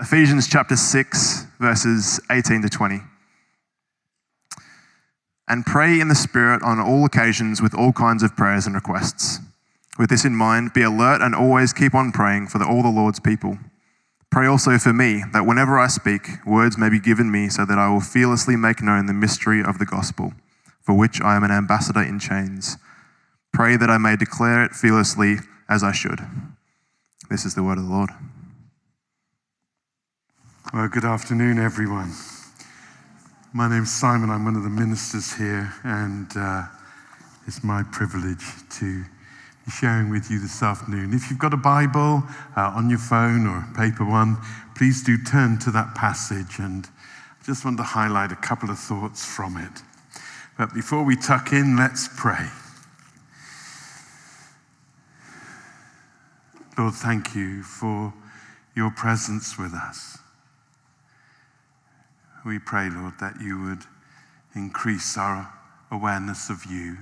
Ephesians chapter 6, verses 18 to 20. And pray in the Spirit on all occasions with all kinds of prayers and requests. With this in mind, be alert and always keep on praying for the, all the Lord's people. Pray also for me, that whenever I speak, words may be given me so that I will fearlessly make known the mystery of the gospel, for which I am an ambassador in chains. Pray that I may declare it fearlessly as I should. This is the word of the Lord. Well, good afternoon, everyone. My name's Simon. I'm one of the ministers here, and uh, it's my privilege to be sharing with you this afternoon. If you've got a Bible uh, on your phone or a paper one, please do turn to that passage, and I just want to highlight a couple of thoughts from it. But before we tuck in, let's pray. Lord, thank you for your presence with us we pray, Lord, that you would increase our awareness of you,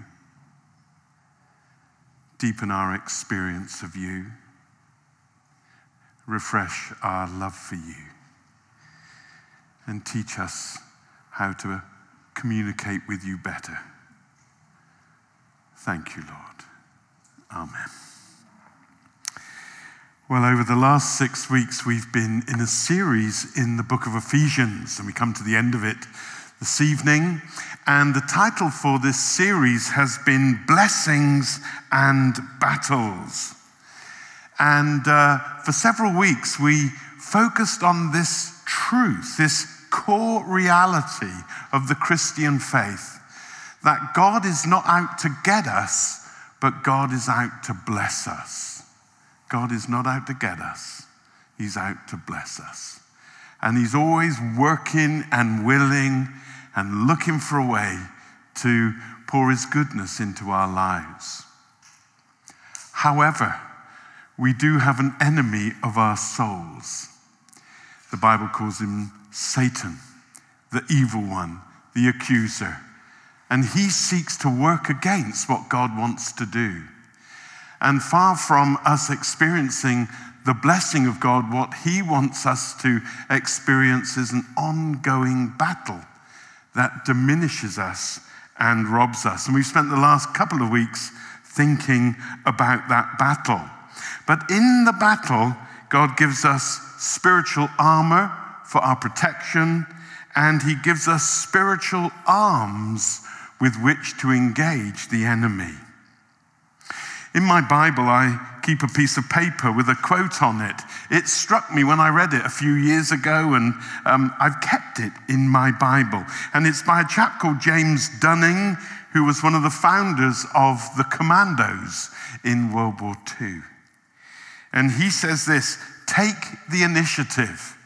deepen our experience of you, refresh our love for you, and teach us how to communicate with you better. Thank you, Lord. Amen. Well, over the last six weeks, we've been in a series in the book of Ephesians, and we come to the end of it this evening. And the title for this series has been Blessings and Battles. And uh, for several weeks, we focused on this truth, this core reality of the Christian faith that God is not out to get us, but God is out to bless us. God is not out to get us, He's out to bless us. And He's always working and willing and looking for a way to pour His goodness into our lives. However, we do have an enemy of our souls. The Bible calls him Satan, the evil one, the accuser. And he seeks to work against what God wants to do. And far from us experiencing the blessing of God, what He wants us to experience is an ongoing battle that diminishes us and robs us. And we've spent the last couple of weeks thinking about that battle. But in the battle, God gives us spiritual armor for our protection, and He gives us spiritual arms with which to engage the enemy. In my Bible, I keep a piece of paper with a quote on it. It struck me when I read it a few years ago, and um, I've kept it in my Bible. And it's by a chap called James Dunning, who was one of the founders of the Commandos in World War II. And he says this take the initiative,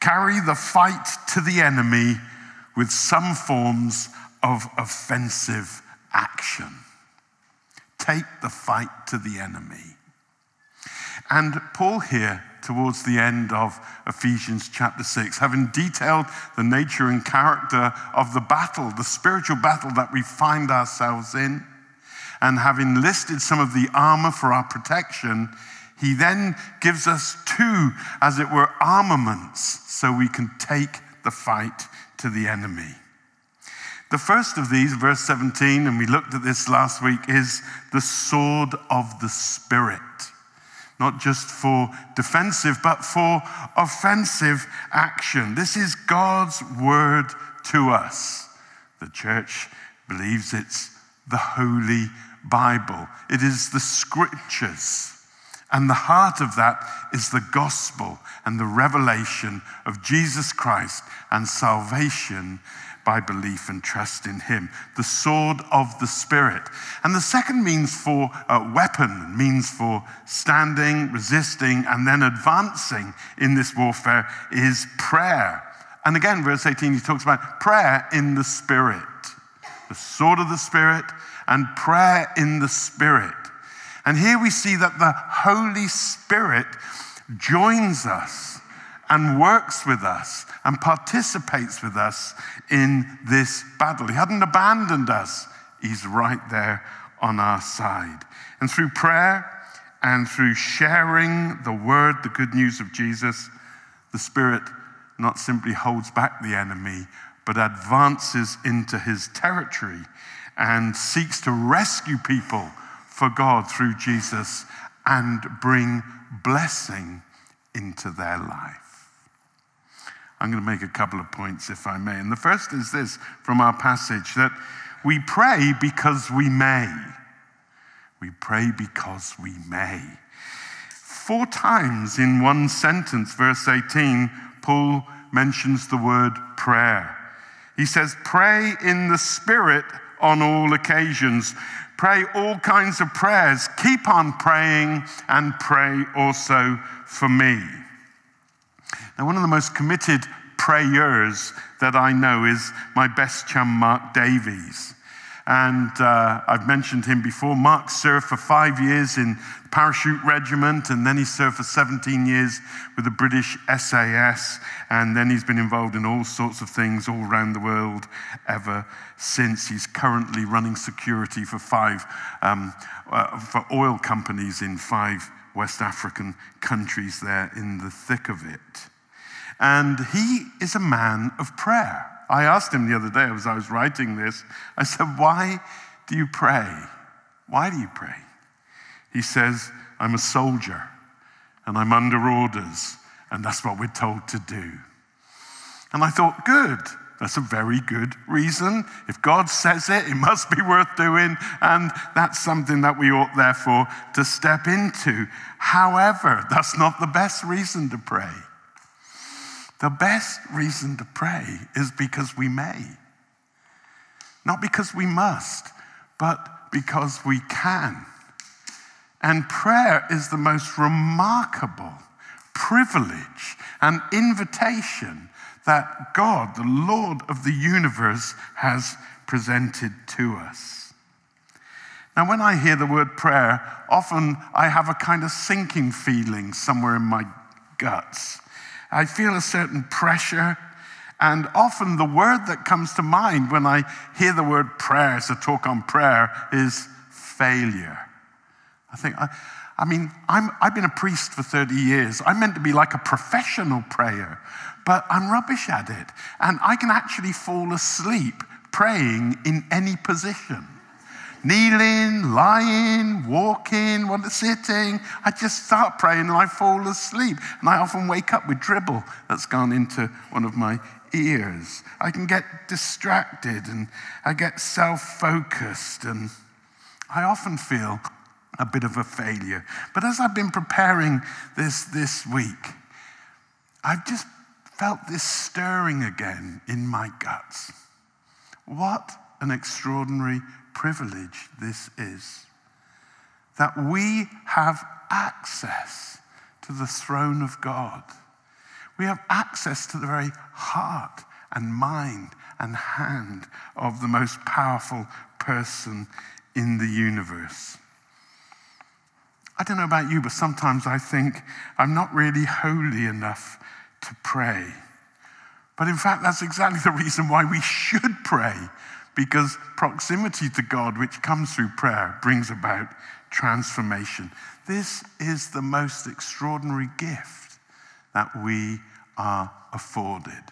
carry the fight to the enemy with some forms of offensive action. Take the fight to the enemy. And Paul here, towards the end of Ephesians chapter 6, having detailed the nature and character of the battle, the spiritual battle that we find ourselves in, and having listed some of the armor for our protection, he then gives us two, as it were, armaments so we can take the fight to the enemy. The first of these, verse 17, and we looked at this last week, is the sword of the Spirit. Not just for defensive, but for offensive action. This is God's word to us. The church believes it's the Holy Bible, it is the scriptures. And the heart of that is the gospel and the revelation of Jesus Christ and salvation by belief and trust in Him. The sword of the Spirit. And the second means for uh, weapon, means for standing, resisting, and then advancing in this warfare is prayer. And again, verse 18, he talks about prayer in the Spirit. The sword of the Spirit and prayer in the Spirit. And here we see that the Holy Spirit joins us and works with us and participates with us in this battle. He hadn't abandoned us, He's right there on our side. And through prayer and through sharing the word, the good news of Jesus, The Spirit not simply holds back the enemy, but advances into his territory and seeks to rescue people for God through Jesus and bring blessing into their life. I'm going to make a couple of points, if I may. And the first is this from our passage that we pray because we may. We pray because we may. Four times in one sentence, verse 18, Paul mentions the word prayer. He says, Pray in the Spirit on all occasions. Pray all kinds of prayers. Keep on praying and pray also for me. Now, one of the most committed prayers that I know is my best chum, Mark Davies. And uh, I've mentioned him before. Mark served for five years in parachute regiment, and then he served for 17 years with the British SAS, and then he's been involved in all sorts of things all around the world ever since. He's currently running security for five um, uh, for oil companies in five West African countries there in the thick of it. And he is a man of prayer. I asked him the other day as I was writing this, I said, Why do you pray? Why do you pray? He says, I'm a soldier and I'm under orders, and that's what we're told to do. And I thought, good. That's a very good reason. If God says it, it must be worth doing, and that's something that we ought, therefore, to step into. However, that's not the best reason to pray. The best reason to pray is because we may. Not because we must, but because we can. And prayer is the most remarkable privilege and invitation that God, the Lord of the universe, has presented to us. Now, when I hear the word prayer, often I have a kind of sinking feeling somewhere in my guts. I feel a certain pressure. And often the word that comes to mind when I hear the word prayer as a talk on prayer is failure. I think, I, I mean, I'm, I've been a priest for 30 years. I'm meant to be like a professional prayer, but I'm rubbish at it. And I can actually fall asleep praying in any position kneeling, lying, walking, sitting. I just start praying and I fall asleep. And I often wake up with dribble that's gone into one of my ears. I can get distracted and I get self focused and I often feel a bit of a failure. But as I've been preparing this this week, I've just felt this stirring again in my guts. What an extraordinary privilege this is that we have access to the throne of God. We have access to the very heart and mind and hand of the most powerful person in the universe. I don't know about you, but sometimes I think I'm not really holy enough to pray. But in fact, that's exactly the reason why we should pray because proximity to God, which comes through prayer, brings about transformation. This is the most extraordinary gift that we are afforded.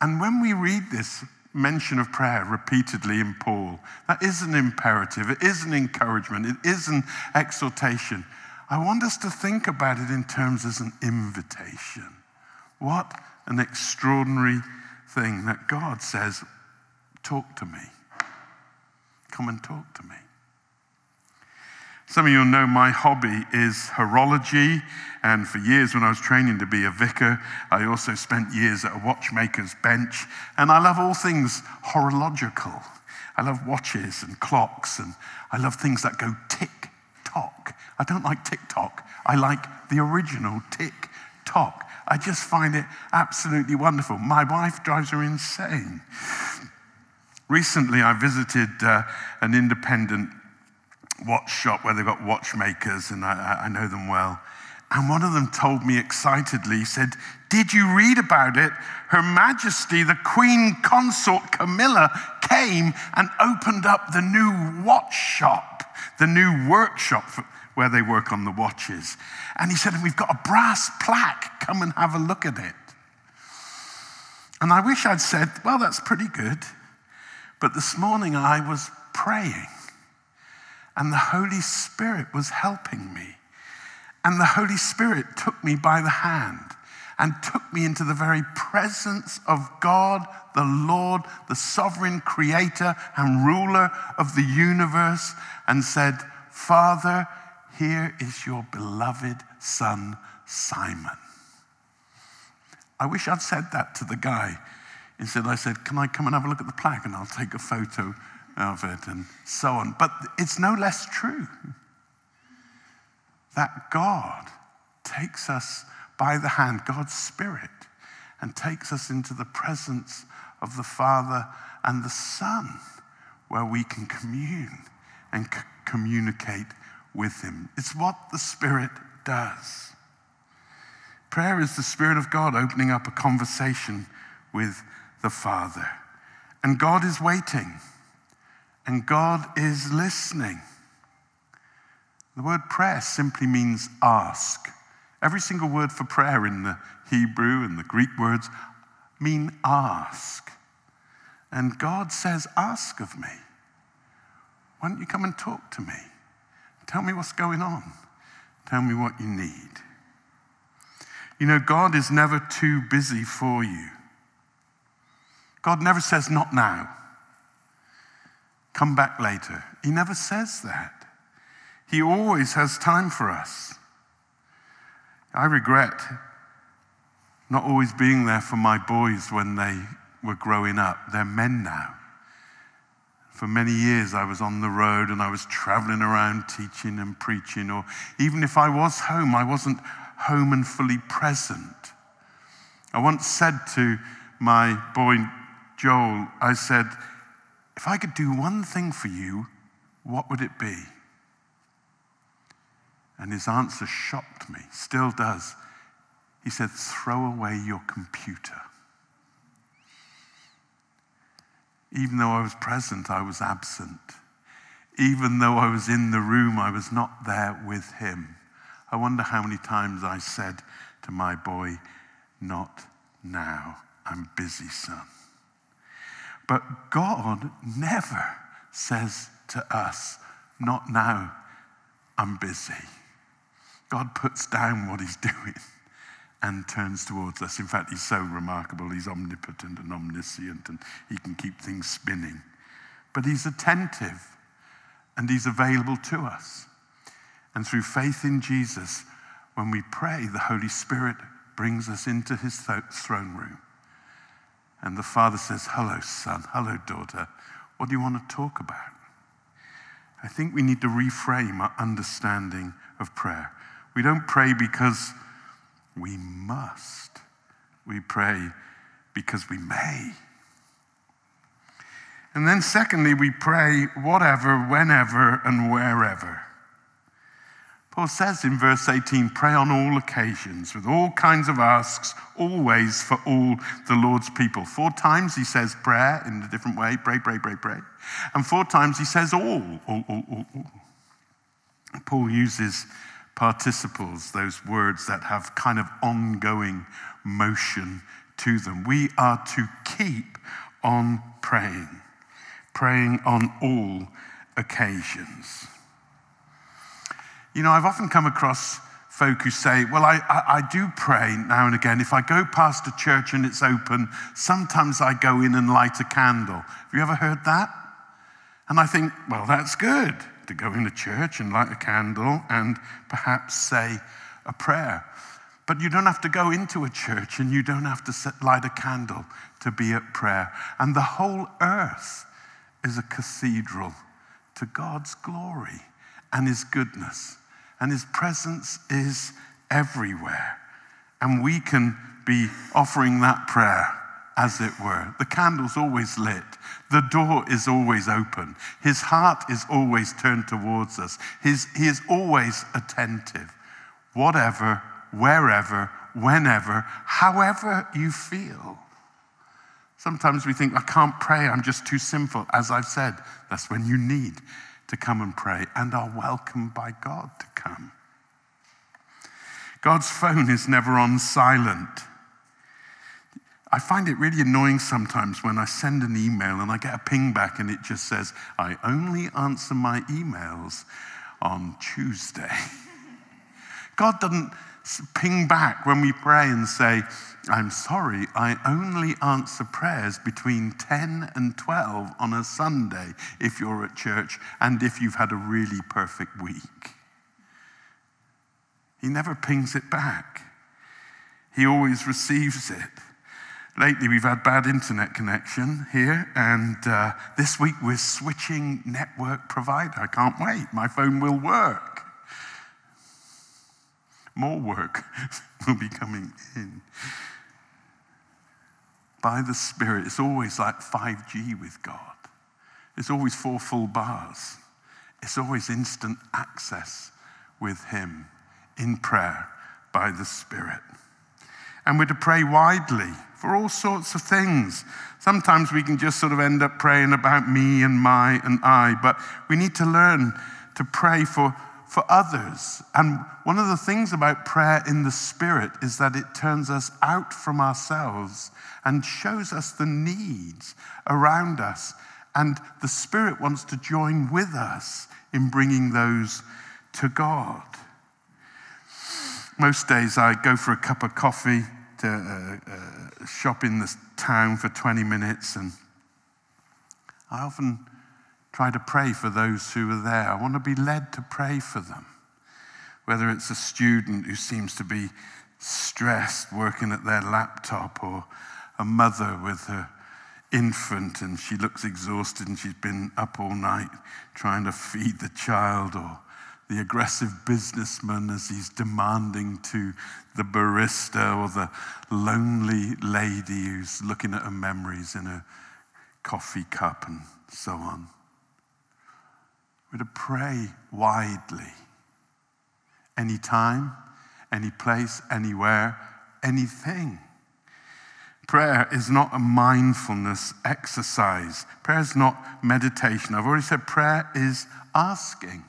And when we read this mention of prayer repeatedly in Paul, that is an imperative, it is an encouragement, it is an exhortation. I want us to think about it in terms as an invitation. What an extraordinary thing that God says, Talk to me. Come and talk to me. Some of you know my hobby is horology, and for years when I was training to be a vicar, I also spent years at a watchmaker's bench, and I love all things horological. I love watches and clocks, and I love things that go tick tock. I don't like tick tock, I like the original tick tock. I just find it absolutely wonderful. My wife drives her insane. Recently, I visited uh, an independent watch shop where they've got watchmakers, and I, I know them well. And one of them told me excitedly, he said, Did you read about it? Her Majesty, the Queen Consort Camilla, came and opened up the new watch shop, the new workshop, where they work on the watches. And he said, We've got a brass plaque. Come and have a look at it. And I wish I'd said, Well, that's pretty good. But this morning I was praying, and the Holy Spirit was helping me. And the Holy Spirit took me by the hand and took me into the very presence of God, the Lord, the sovereign creator and ruler of the universe, and said, Father, here is your beloved son, Simon. I wish I'd said that to the guy. Instead, I said, Can I come and have a look at the plaque and I'll take a photo of it and so on. But it's no less true that God takes us by the hand, God's Spirit, and takes us into the presence of the Father and the Son, where we can commune and c- communicate with Him. It's what the Spirit does. Prayer is the Spirit of God opening up a conversation with the Father. And God is waiting, and God is listening. The word prayer simply means ask. Every single word for prayer in the Hebrew and the Greek words mean ask. And God says, Ask of me. Why don't you come and talk to me? Tell me what's going on. Tell me what you need. You know, God is never too busy for you. God never says, Not now. Come back later. He never says that. He always has time for us. I regret not always being there for my boys when they were growing up. They're men now. For many years, I was on the road and I was traveling around teaching and preaching, or even if I was home, I wasn't home and fully present. I once said to my boy Joel, I said, if I could do one thing for you, what would it be? And his answer shocked me, still does. He said, throw away your computer. Even though I was present, I was absent. Even though I was in the room, I was not there with him. I wonder how many times I said to my boy, Not now. I'm busy, son. But God never says to us, Not now. I'm busy. God puts down what he's doing and turns towards us. In fact, he's so remarkable. He's omnipotent and omniscient, and he can keep things spinning. But he's attentive and he's available to us. And through faith in Jesus, when we pray, the Holy Spirit brings us into his throne room. And the Father says, Hello, son. Hello, daughter. What do you want to talk about? I think we need to reframe our understanding of prayer. We don't pray because we must, we pray because we may. And then, secondly, we pray whatever, whenever, and wherever. Paul says in verse 18, pray on all occasions, with all kinds of asks, always for all the Lord's people. Four times he says prayer in a different way pray, pray, pray, pray. And four times he says all, all, all, all, all. Paul uses participles, those words that have kind of ongoing motion to them. We are to keep on praying, praying on all occasions. You know, I've often come across folk who say, Well, I, I, I, do pray now and again. If I go past a church and it's open, sometimes I go in and light a candle. Have you ever heard that? And I think, Well, that's good to go in a church and light a candle and perhaps say a prayer. But you don't have to go into a church and you don't have to set, light a candle to be at prayer. And the whole earth is a cathedral to God's glory and His goodness and His presence is everywhere. And we can be offering that prayer, as it were. The candle's always lit, the door is always open, His heart is always turned towards us, His, He is always attentive. Whatever, wherever, whenever, however you feel. Sometimes we think, I can't pray, I'm just too sinful. As I've said, that's when you need to come and pray and are welcomed by God to come. God's phone is never on silent. I find it really annoying sometimes when I send an email and I get a ping back and it just says, I only answer my emails on Tuesday. God doesn't ping back when we pray and say, I'm sorry, I only answer prayers between 10 and 12 on a Sunday if you're at church and if you've had a really perfect week. He never pings it back, he always receives it. Lately, we've had bad internet connection here, and uh, this week we're switching network provider. I can't wait. My phone will work. More work will be coming in. By the Spirit, it's always like 5G with God. It's always four full bars. It's always instant access with Him in prayer by the Spirit. And we're to pray widely for all sorts of things. Sometimes we can just sort of end up praying about me and my and I, but we need to learn to pray for, for others. And one of the things about prayer in the Spirit is that it turns us out from ourselves and shows us the needs around us. And the Spirit wants to join with us in bringing those to God. Most days I go for a cup of coffee to uh, uh, shop in the town for 20 minutes, and I often try to pray for those who are there. I want to be led to pray for them. Whether it's a student who seems to be stressed working at their laptop, or a mother with her infant and she looks exhausted and she's been up all night trying to feed the child, or the aggressive businessman as he's demanding to the barista or the lonely lady who's looking at her memories in a coffee cup and so on. We're to pray widely. Anytime, any place, anywhere, anything. Prayer is not a mindfulness exercise. Prayer is not meditation. I've already said prayer is asking.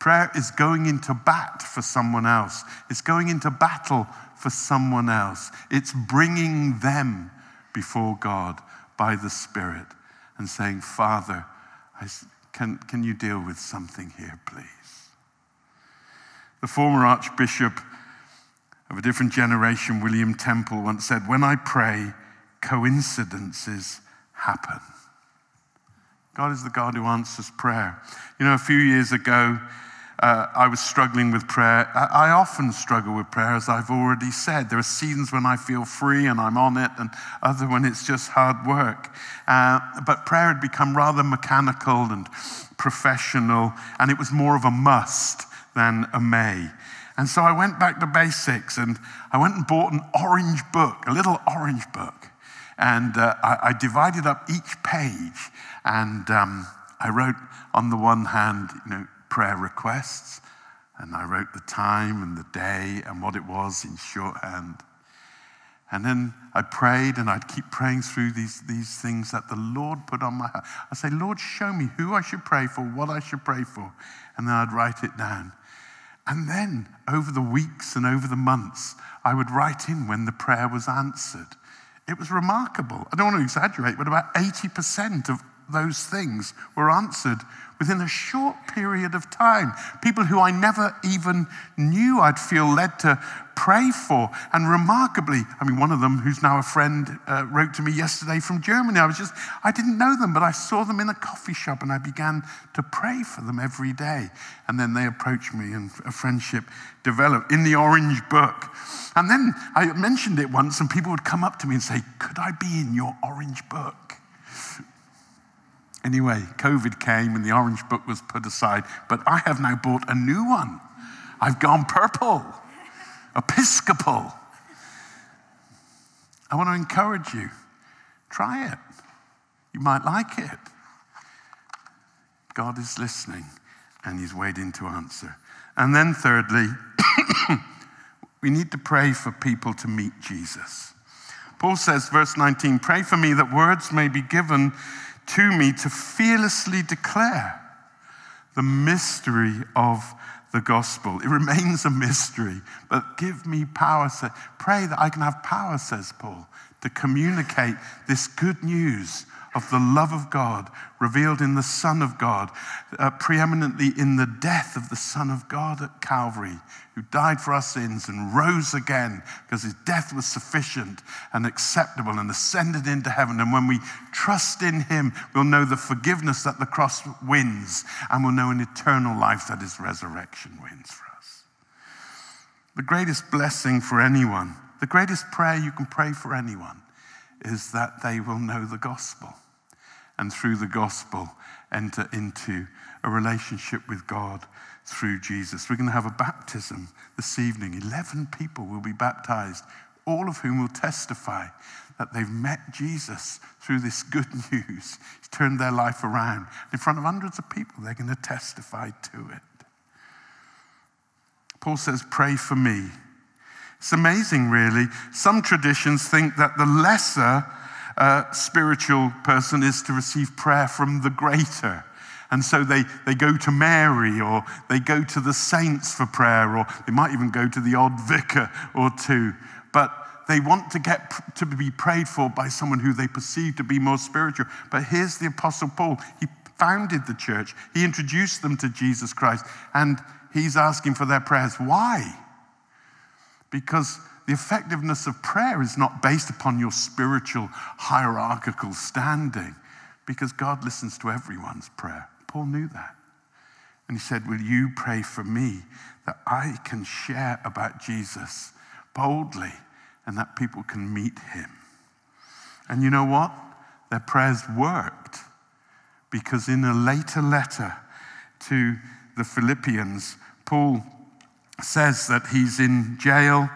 Prayer is going into bat for someone else. It's going into battle for someone else. It's bringing them before God by the Spirit and saying, Father, I, can, can you deal with something here, please? The former Archbishop of a different generation, William Temple, once said, When I pray, coincidences happen. God is the God who answers prayer. You know, a few years ago, uh, I was struggling with prayer. I, often struggle with prayer, as I've already said. There are seasons when I feel free and I'm on it, and other when it's just hard work. Uh, but prayer had become rather mechanical and professional, and it was more of a must than a may. And so I went back to basics, and I went and bought an orange book, a little orange book. And uh, I, I, divided up each page, and um, I wrote on the one hand, you know, prayer requests, and I wrote the time and the day and what it was in shorthand. And then I prayed and I'd keep praying through these, these things that the Lord put on my heart. I'd say, Lord, show me who I should pray for, what I should pray for. And then I'd write it down. And then over the weeks and over the months, I would write in when the prayer was answered. It was remarkable. I don't want to exaggerate, but about 80% of those things were answered within a short period of time. People who I never even knew I'd feel led to pray for. And remarkably, I mean, one of them, who's now a friend, uh, wrote to me yesterday from Germany. I was just, I didn't know them, but I saw them in a coffee shop and I began to pray for them every day. And then they approached me and a friendship developed in the orange book. And then I mentioned it once, and people would come up to me and say, Could I be in your orange book? Anyway, COVID came and the orange book was put aside, but I have now bought a new one. I've gone purple, Episcopal. I want to encourage you try it. You might like it. God is listening and He's waiting to answer. And then, thirdly, we need to pray for people to meet Jesus. Paul says, verse 19, pray for me that words may be given to me to fearlessly declare the mystery of the gospel. It remains a mystery, but give me power. Say, pray that I can have power, says Paul, to communicate this good news of the love of God revealed in the Son of God, uh, preeminently in the death of the Son of God at Calvary, who died for our sins and rose again because his death was sufficient and acceptable and ascended into heaven. And when we trust in him, we'll know the forgiveness that the cross wins and we'll know an eternal life that his resurrection wins for us. The greatest blessing for anyone, the greatest prayer you can pray for anyone, is that they will know the gospel and through the gospel enter into a relationship with God through Jesus. We're going to have a baptism this evening. 11 people will be baptized, all of whom will testify that they've met Jesus through this good news. He's turned their life around. In front of hundreds of people, they're going to testify to it. Paul says, Pray for me. It's amazing, really. Some traditions think that the lesser uh, spiritual person is to receive prayer from the greater. And so they, they go to Mary or they go to the saints for prayer or they might even go to the odd vicar or two. But they want to get to be prayed for by someone who they perceive to be more spiritual. But here's the Apostle Paul. He founded the church, he introduced them to Jesus Christ, and he's asking for their prayers. Why? Because the effectiveness of prayer is not based upon your spiritual hierarchical standing, because God listens to everyone's prayer. Paul knew that. And he said, Will you pray for me that I can share about Jesus boldly and that people can meet him? And you know what? Their prayers worked because in a later letter to the Philippians, Paul says that he's in jail.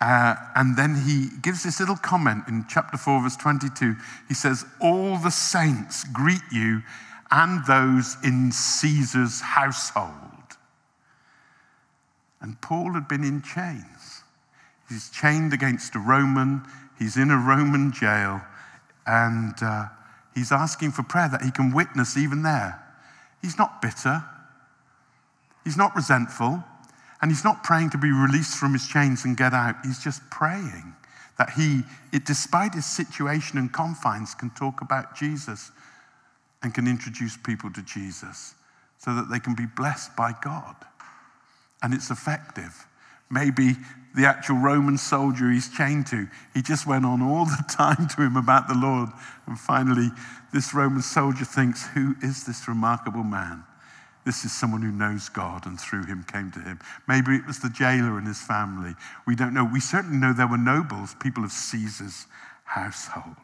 Uh, and then he gives this little comment in chapter 4, verse 22. He says, All the saints greet you and those in Caesar's household. And Paul had been in chains. He's chained against a Roman, he's in a Roman jail, and uh, he's asking for prayer that he can witness even there. He's not bitter, he's not resentful, and he's not praying to be released from his chains and get out. He's just praying that he, it, despite his situation and confines, can talk about Jesus and can introduce people to Jesus so that they can be blessed by God. And it's effective. Maybe the actual Roman soldier he's chained to, he just went on all the time to him about the Lord. And finally, this Roman soldier thinks, Who is this remarkable man? This is someone who knows God and through him came to him. Maybe it was the jailer and his family. We don't know. We certainly know there were nobles, people of Caesar's household.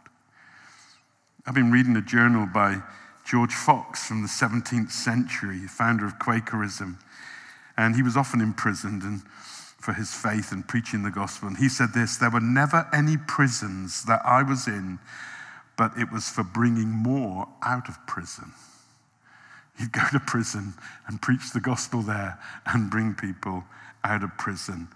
I've been reading a journal by George Fox from the 17th century, founder of Quakerism. And he was often imprisoned and for his faith and preaching the gospel. And he said this There were never any prisons that I was in, but it was for bringing more out of prison. He'd go to prison and preach the gospel there and bring people out of prison.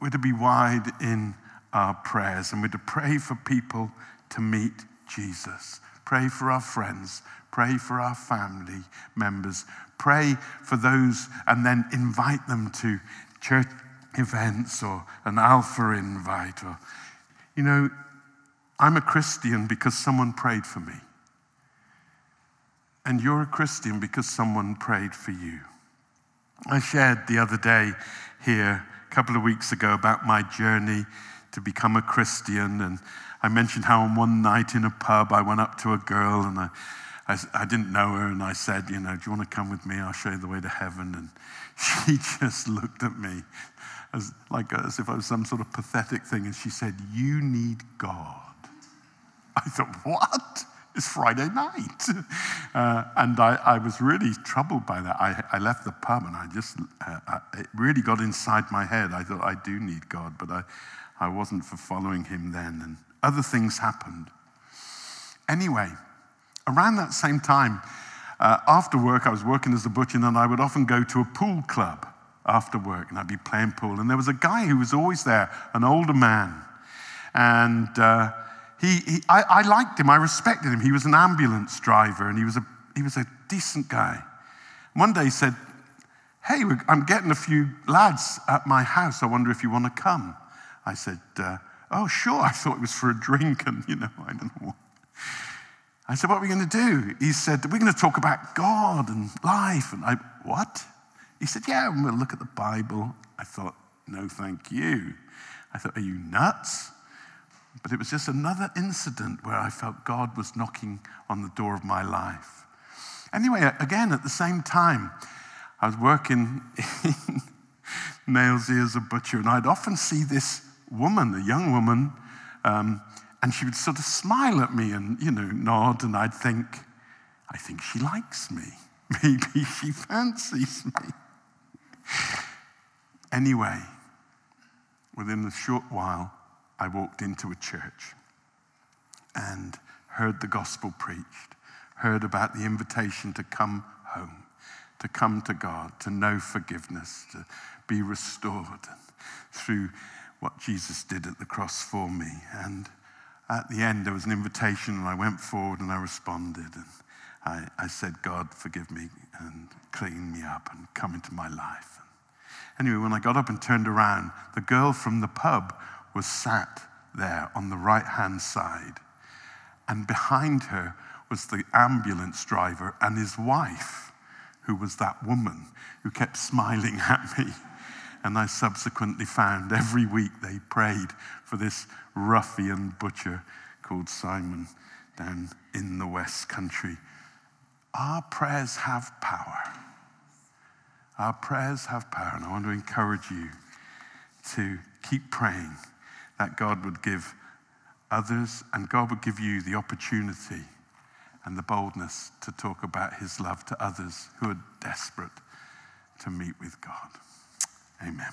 We're to be wide in our prayers and we're to pray for people to meet Jesus. Pray for our friends, Pray for our family members. Pray for those and then invite them to church events or an alpha invite. Or, you know, I'm a Christian because someone prayed for me. And you're a Christian because someone prayed for you. I shared the other day here, a couple of weeks ago, about my journey to become a Christian. And I mentioned how on one night in a pub I went up to a girl and I I, I didn't know her, and I said, You know, do you want to come with me? I'll show you the way to heaven. And she just looked at me as, like, uh, as if I was some sort of pathetic thing, and she said, You need God. I thought, What? It's Friday night. Uh, and I, I, was really troubled by that. I, I left the pub and I just, uh, I, it really got inside my head. I thought, I do need God, but I, I wasn't for following him then. And other things happened. Anyway, around that same time, uh, after work, I was working as a butcher, and I would often go to a pool club after work, and I'd be playing pool. And there was a guy who was always there, an older man. And uh, he, he I, I, liked him, I respected him. He was an ambulance driver, and he was a, he was a decent guy. One day he said, Hey, I'm getting a few lads at my house. I wonder if you want to come. I said, uh, Oh, sure. I thought it was for a drink, and you know, I don't know. I said, What are we going to do? He said, We're going to talk about God and life. And I, What? He said, Yeah, we'll look at the Bible. I thought, No, thank you. I thought, Are you nuts? But it was just another incident where I felt God was knocking on the door of my life. Anyway, again, at the same time, I was working in Nailsea as a butcher, and I'd often see this woman, a young woman, um, and she would sort of smile at me and, you know, nod, and I'd think, I think she likes me. Maybe she fancies me. Anyway, within a short while, I walked into a church and heard the gospel preached, heard about the invitation to come home, to come to God, to know forgiveness, to be restored through what Jesus did at the cross for me. And at the end, there was an invitation, and I went forward and I responded. And I, I said, God, forgive me and clean me up and come into my life. Anyway, when I got up and turned around, the girl from the pub was sat there on the right hand side. And behind her was the ambulance driver and his wife, who was that woman who kept smiling at me. And I subsequently found every week they prayed for this ruffian butcher called Simon down in the West Country. Our prayers have power. Our prayers have power. And I want to encourage you to keep praying that God would give others and God would give you the opportunity and the boldness to talk about his love to others who are desperate to meet with God. Amen.